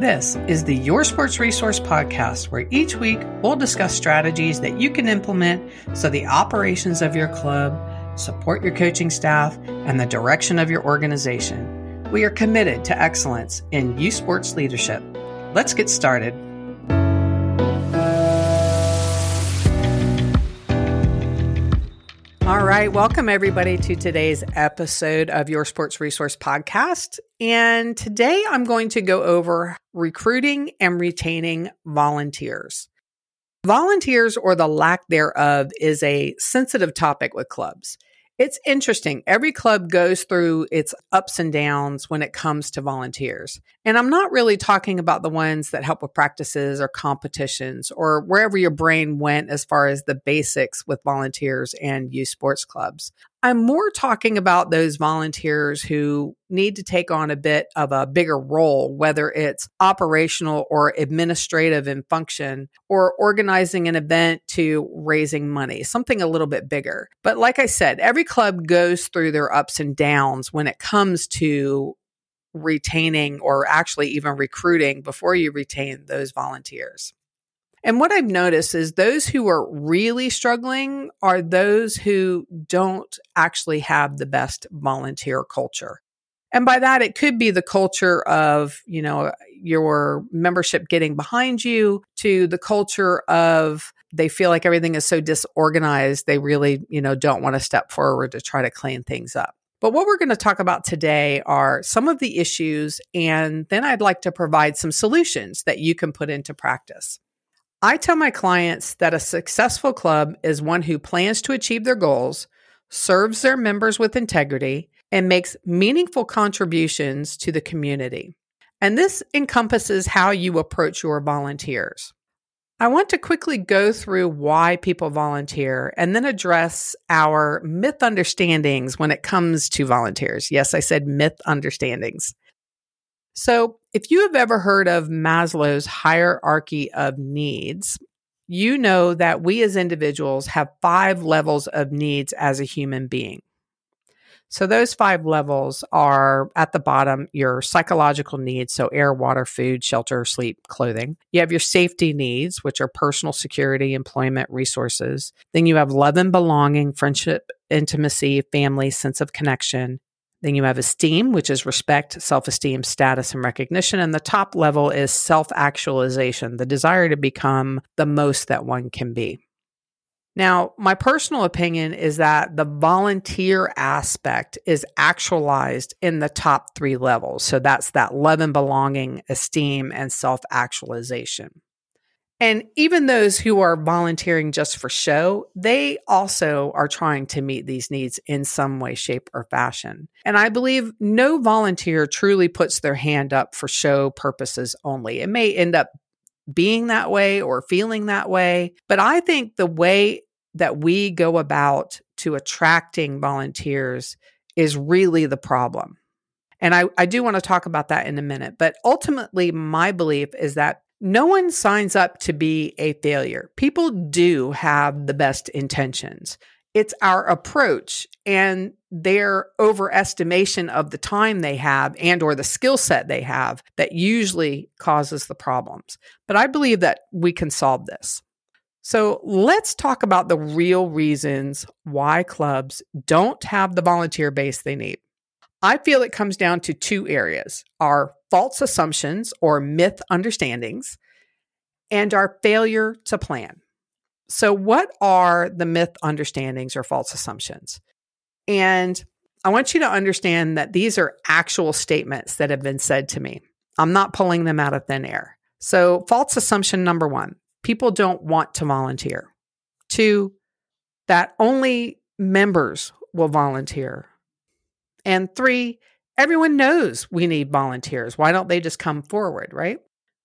This is the Your Sports Resource Podcast, where each week we'll discuss strategies that you can implement so the operations of your club support your coaching staff and the direction of your organization. We are committed to excellence in youth sports leadership. Let's get started. All right. Welcome, everybody, to today's episode of Your Sports Resource Podcast. And today I'm going to go over recruiting and retaining volunteers. Volunteers, or the lack thereof, is a sensitive topic with clubs. It's interesting. Every club goes through its ups and downs when it comes to volunteers. And I'm not really talking about the ones that help with practices or competitions or wherever your brain went as far as the basics with volunteers and youth sports clubs. I'm more talking about those volunteers who need to take on a bit of a bigger role, whether it's operational or administrative in function, or organizing an event to raising money, something a little bit bigger. But like I said, every club goes through their ups and downs when it comes to retaining or actually even recruiting before you retain those volunteers. And what I've noticed is those who are really struggling are those who don't actually have the best volunteer culture. And by that, it could be the culture of, you know, your membership getting behind you to the culture of they feel like everything is so disorganized. They really, you know, don't want to step forward to try to clean things up. But what we're going to talk about today are some of the issues, and then I'd like to provide some solutions that you can put into practice. I tell my clients that a successful club is one who plans to achieve their goals, serves their members with integrity, and makes meaningful contributions to the community. And this encompasses how you approach your volunteers. I want to quickly go through why people volunteer and then address our myth understandings when it comes to volunteers. Yes, I said myth understandings. So, if you have ever heard of Maslow's hierarchy of needs, you know that we as individuals have five levels of needs as a human being. So, those five levels are at the bottom your psychological needs, so air, water, food, shelter, sleep, clothing. You have your safety needs, which are personal security, employment, resources. Then you have love and belonging, friendship, intimacy, family, sense of connection. Then you have esteem, which is respect, self esteem, status, and recognition. And the top level is self actualization, the desire to become the most that one can be. Now, my personal opinion is that the volunteer aspect is actualized in the top three levels. So that's that love and belonging, esteem, and self actualization. And even those who are volunteering just for show, they also are trying to meet these needs in some way, shape, or fashion. And I believe no volunteer truly puts their hand up for show purposes only. It may end up being that way or feeling that way, but I think the way that we go about to attracting volunteers is really the problem. And I, I do want to talk about that in a minute. But ultimately, my belief is that no one signs up to be a failure. People do have the best intentions. It's our approach and their overestimation of the time they have and or the skill set they have that usually causes the problems. But I believe that we can solve this. So let's talk about the real reasons why clubs don't have the volunteer base they need. I feel it comes down to two areas our false assumptions or myth understandings and our failure to plan. So, what are the myth understandings or false assumptions? And I want you to understand that these are actual statements that have been said to me. I'm not pulling them out of thin air. So, false assumption number one people don't want to volunteer. Two, that only members will volunteer. And three, everyone knows we need volunteers. Why don't they just come forward, right?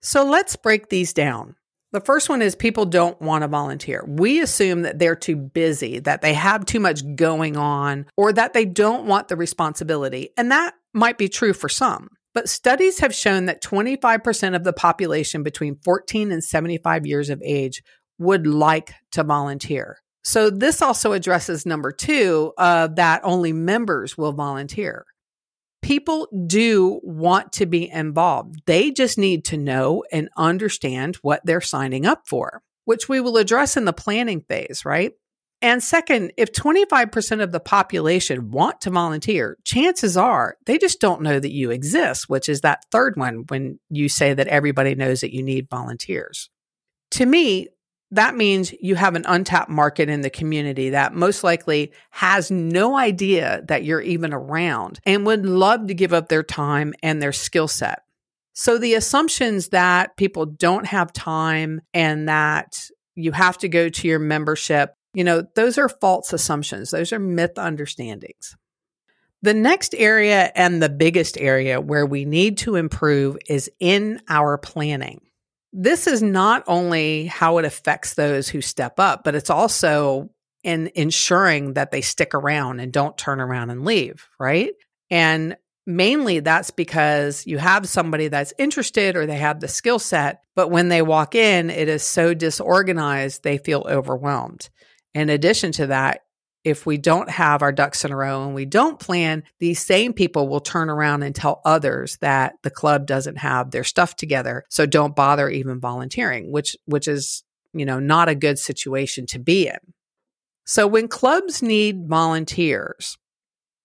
So let's break these down. The first one is people don't want to volunteer. We assume that they're too busy, that they have too much going on, or that they don't want the responsibility. And that might be true for some. But studies have shown that 25% of the population between 14 and 75 years of age would like to volunteer. So this also addresses number two uh, that only members will volunteer. People do want to be involved. They just need to know and understand what they're signing up for, which we will address in the planning phase, right? And second, if 25% of the population want to volunteer, chances are they just don't know that you exist, which is that third one when you say that everybody knows that you need volunteers. To me, that means you have an untapped market in the community that most likely has no idea that you're even around and would love to give up their time and their skill set. So the assumptions that people don't have time and that you have to go to your membership you know, those are false assumptions, those are myth understandings. The next area and the biggest area where we need to improve is in our planning. This is not only how it affects those who step up, but it's also in ensuring that they stick around and don't turn around and leave, right? And mainly that's because you have somebody that's interested or they have the skill set, but when they walk in, it is so disorganized, they feel overwhelmed. In addition to that, if we don't have our ducks in a row and we don't plan, these same people will turn around and tell others that the club doesn't have their stuff together. So don't bother even volunteering, which, which is, you know, not a good situation to be in. So when clubs need volunteers,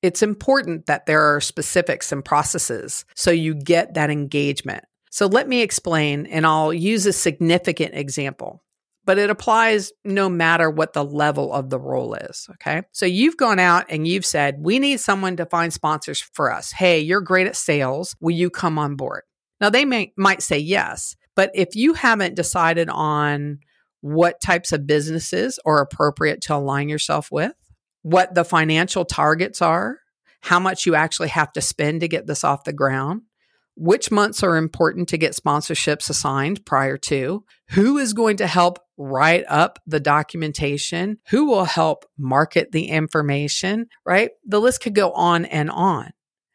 it's important that there are specifics and processes so you get that engagement. So let me explain, and I'll use a significant example but it applies no matter what the level of the role is. Okay. So you've gone out and you've said, we need someone to find sponsors for us. Hey, you're great at sales. Will you come on board? Now they may, might say yes, but if you haven't decided on what types of businesses are appropriate to align yourself with, what the financial targets are, how much you actually have to spend to get this off the ground, which months are important to get sponsorships assigned prior to, who is going to help write up the documentation, who will help market the information, right? The list could go on and on.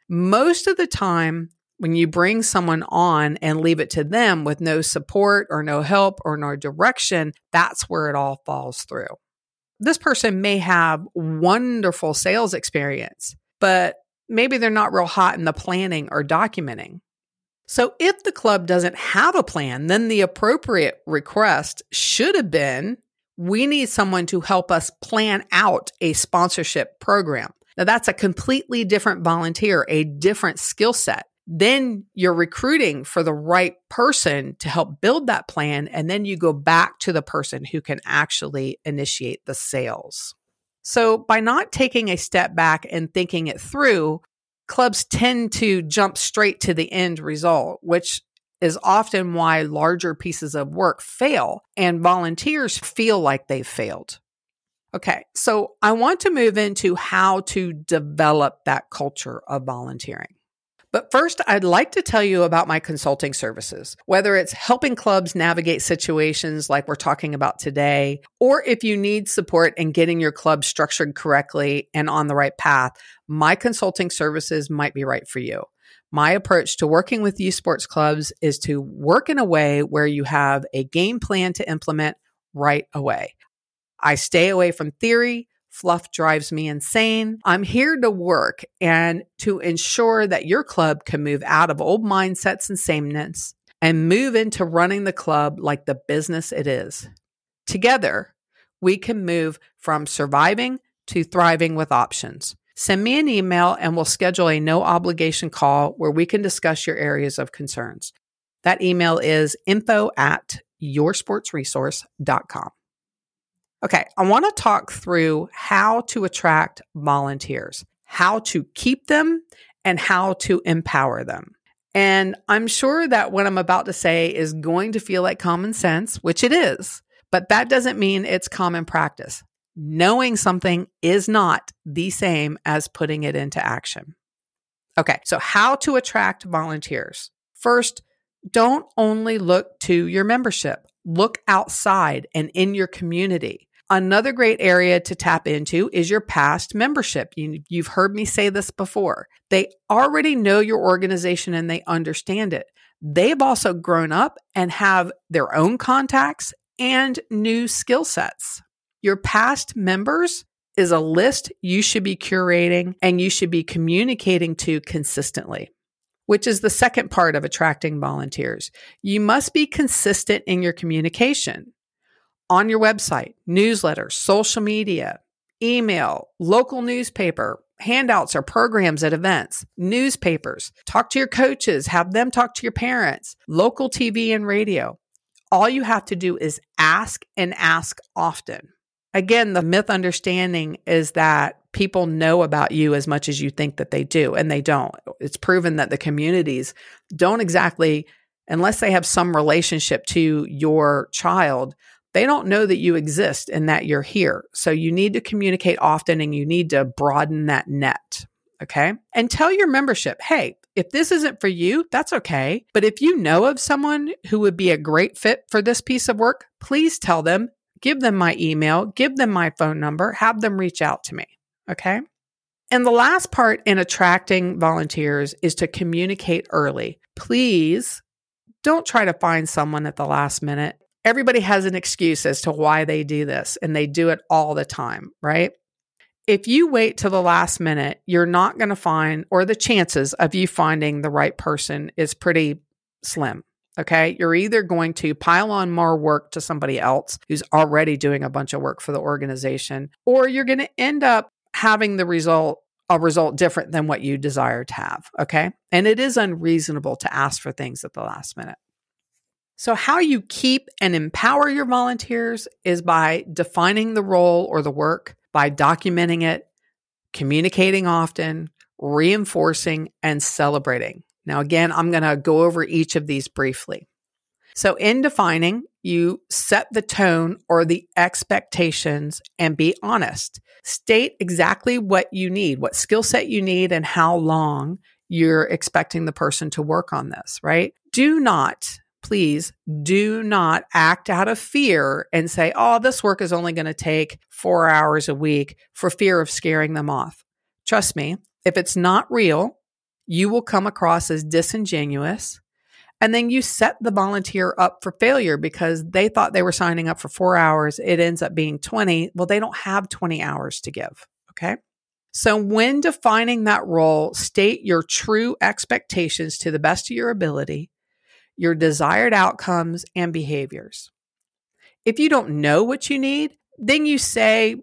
Most of the time, when you bring someone on and leave it to them with no support or no help or no direction, that's where it all falls through. This person may have wonderful sales experience, but maybe they're not real hot in the planning or documenting. So if the club doesn't have a plan, then the appropriate request should have been we need someone to help us plan out a sponsorship program. Now that's a completely different volunteer, a different skill set. Then you're recruiting for the right person to help build that plan. And then you go back to the person who can actually initiate the sales. So by not taking a step back and thinking it through, clubs tend to jump straight to the end result, which is often why larger pieces of work fail and volunteers feel like they've failed. Okay, so I want to move into how to develop that culture of volunteering. But first, I'd like to tell you about my consulting services, whether it's helping clubs navigate situations like we're talking about today, or if you need support in getting your club structured correctly and on the right path, my consulting services might be right for you. My approach to working with youth sports clubs is to work in a way where you have a game plan to implement right away. I stay away from theory Fluff drives me insane. I'm here to work and to ensure that your club can move out of old mindsets and sameness and move into running the club like the business it is. Together, we can move from surviving to thriving with options. Send me an email and we'll schedule a no obligation call where we can discuss your areas of concerns. That email is info at yoursportsresource.com. Okay, I want to talk through how to attract volunteers, how to keep them, and how to empower them. And I'm sure that what I'm about to say is going to feel like common sense, which it is, but that doesn't mean it's common practice. Knowing something is not the same as putting it into action. Okay, so how to attract volunteers. First, don't only look to your membership, look outside and in your community. Another great area to tap into is your past membership. You, you've heard me say this before. They already know your organization and they understand it. They've also grown up and have their own contacts and new skill sets. Your past members is a list you should be curating and you should be communicating to consistently, which is the second part of attracting volunteers. You must be consistent in your communication on your website, newsletter, social media, email, local newspaper, handouts or programs at events, newspapers. Talk to your coaches, have them talk to your parents, local TV and radio. All you have to do is ask and ask often. Again, the myth understanding is that people know about you as much as you think that they do, and they don't. It's proven that the communities don't exactly, unless they have some relationship to your child, they don't know that you exist and that you're here. So you need to communicate often and you need to broaden that net. Okay. And tell your membership, hey, if this isn't for you, that's okay. But if you know of someone who would be a great fit for this piece of work, please tell them, give them my email, give them my phone number, have them reach out to me. Okay. And the last part in attracting volunteers is to communicate early. Please don't try to find someone at the last minute everybody has an excuse as to why they do this, and they do it all the time, right? If you wait till the last minute, you're not going to find, or the chances of you finding the right person is pretty slim. Okay. You're either going to pile on more work to somebody else who's already doing a bunch of work for the organization, or you're going to end up having the result a result different than what you desire to have. Okay. And it is unreasonable to ask for things at the last minute. So, how you keep and empower your volunteers is by defining the role or the work, by documenting it, communicating often, reinforcing, and celebrating. Now, again, I'm going to go over each of these briefly. So, in defining, you set the tone or the expectations and be honest. State exactly what you need, what skill set you need, and how long you're expecting the person to work on this, right? Do not please do not act out of fear and say, oh, this work is only going to take four hours a week for fear of scaring them off. Trust me, if it's not real, you will come across as disingenuous. And then you set the volunteer up for failure because they thought they were signing up for four hours. It ends up being 20. Well, they don't have 20 hours to give. Okay. So, when defining that role, state your true expectations to the best of your ability your desired outcomes and behaviors. If you don't know what you need, then you say,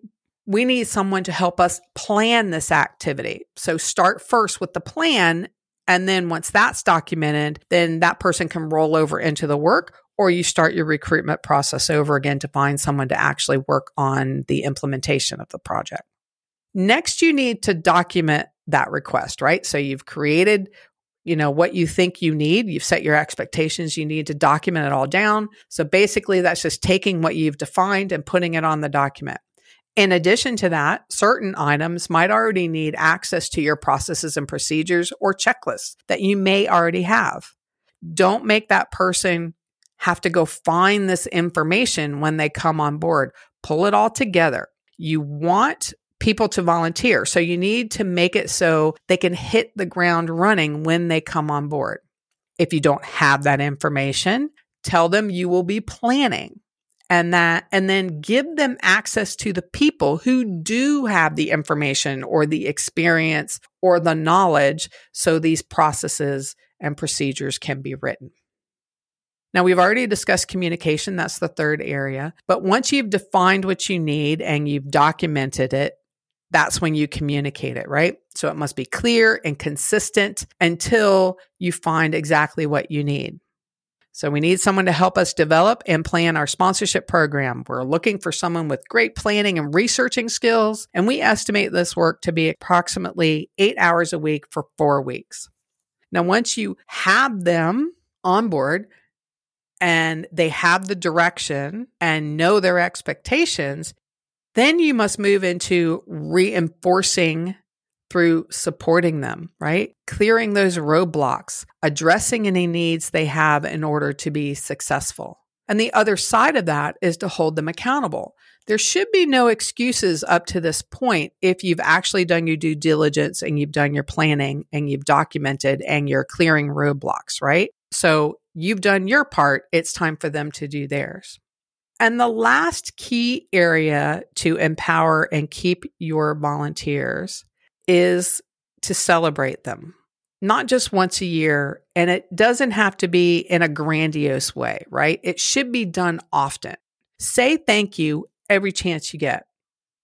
we need someone to help us plan this activity. So start first with the plan. And then once that's documented, then that person can roll over into the work, or you start your recruitment process over again to find someone to actually work on the implementation of the project. Next, you need to document that request, right? So you've created you know what you think you need. You've set your expectations. You need to document it all down. So basically that's just taking what you've defined and putting it on the document. In addition to that certain items might already need access to your processes and procedures or checklists that you may already have. Don't make that person have to go find this information when they come on board. Pull it all together. You want people to volunteer. So you need to make it so they can hit the ground running when they come on board. If you don't have that information, tell them you will be planning and that and then give them access to the people who do have the information or the experience or the knowledge so these processes and procedures can be written. Now, we've already discussed communication. That's the third area. But once you've defined what you need and you've documented it, that's when you communicate it, right? So it must be clear and consistent until you find exactly what you need. So we need someone to help us develop and plan our sponsorship program. We're looking for someone with great planning and researching skills, and we estimate this work to be approximately eight hours a week for four weeks. Now, once you have them on board, and they have the direction and know their expectations, then you must move into reinforcing through supporting them, right? Clearing those roadblocks, addressing any needs they have in order to be successful. And the other side of that is to hold them accountable. There should be no excuses up to this point if you've actually done your due diligence and you've done your planning and you've documented and you're clearing roadblocks, right? So you've done your part. It's time for them to do theirs. And the last key area to empower and keep your volunteers is to celebrate them, not just once a year. And it doesn't have to be in a grandiose way, right? It should be done often. Say thank you every chance you get.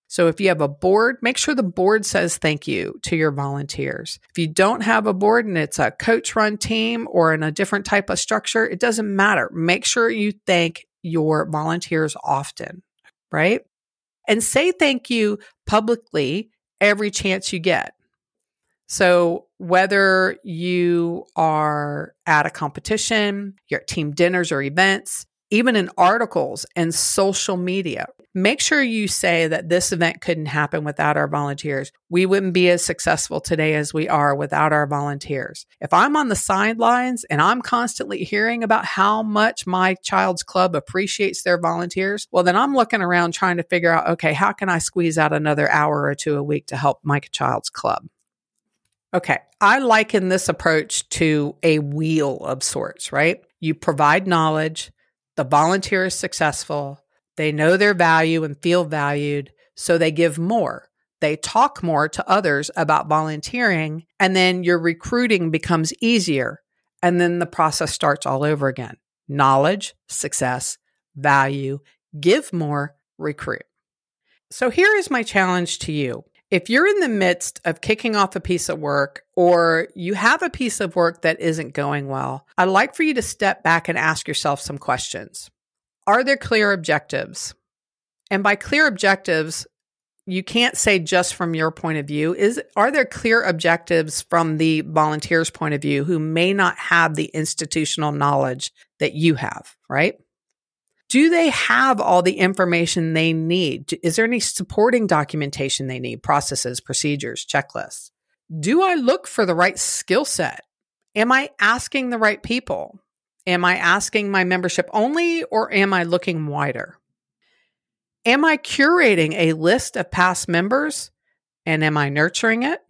So if you have a board, make sure the board says thank you to your volunteers. If you don't have a board and it's a coach run team or in a different type of structure, it doesn't matter. Make sure you thank your volunteers often, right? And say thank you publicly every chance you get. So, whether you are at a competition, you're at team dinners or events, even in articles and social media. Make sure you say that this event couldn't happen without our volunteers. We wouldn't be as successful today as we are without our volunteers. If I'm on the sidelines and I'm constantly hearing about how much my child's club appreciates their volunteers, well, then I'm looking around trying to figure out, okay, how can I squeeze out another hour or two a week to help my child's club? Okay, I liken this approach to a wheel of sorts, right? You provide knowledge, the volunteer is successful. They know their value and feel valued, so they give more. They talk more to others about volunteering, and then your recruiting becomes easier. And then the process starts all over again knowledge, success, value, give more, recruit. So here is my challenge to you. If you're in the midst of kicking off a piece of work or you have a piece of work that isn't going well, I'd like for you to step back and ask yourself some questions. Are there clear objectives? And by clear objectives, you can't say just from your point of view is are there clear objectives from the volunteers point of view who may not have the institutional knowledge that you have right do they have all the information they need? Is there any supporting documentation they need, processes, procedures, checklists? Do I look for the right skill set? Am I asking the right people? Am I asking my membership only or am I looking wider? Am I curating a list of past members and am I nurturing it?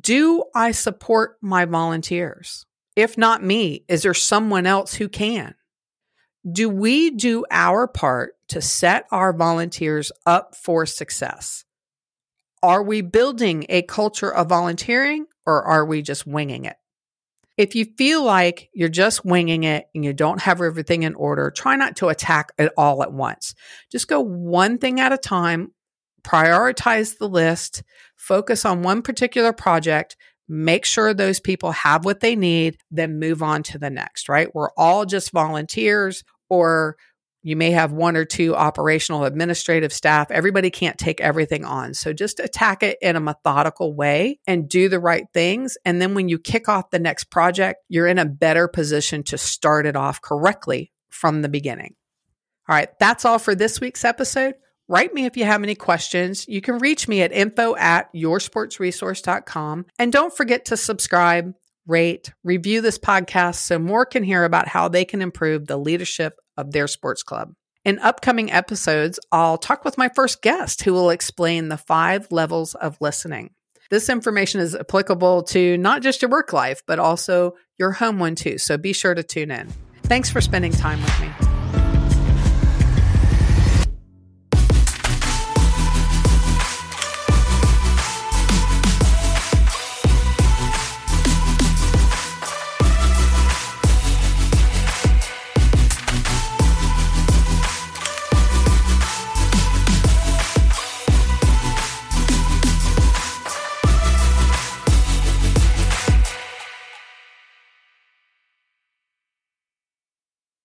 Do I support my volunteers? If not me, is there someone else who can? Do we do our part to set our volunteers up for success? Are we building a culture of volunteering or are we just winging it? If you feel like you're just winging it and you don't have everything in order, try not to attack it all at once. Just go one thing at a time, prioritize the list, focus on one particular project, make sure those people have what they need, then move on to the next, right? We're all just volunteers or you may have one or two operational administrative staff. Everybody can't take everything on. So just attack it in a methodical way and do the right things. And then when you kick off the next project, you're in a better position to start it off correctly from the beginning. All right, that's all for this week's episode. Write me if you have any questions. You can reach me at info at yoursportsresource.com. And don't forget to subscribe, rate, review this podcast so more can hear about how they can improve the leadership of their sports club. In upcoming episodes, I'll talk with my first guest who will explain the five levels of listening. This information is applicable to not just your work life, but also your home one too. So be sure to tune in. Thanks for spending time with me.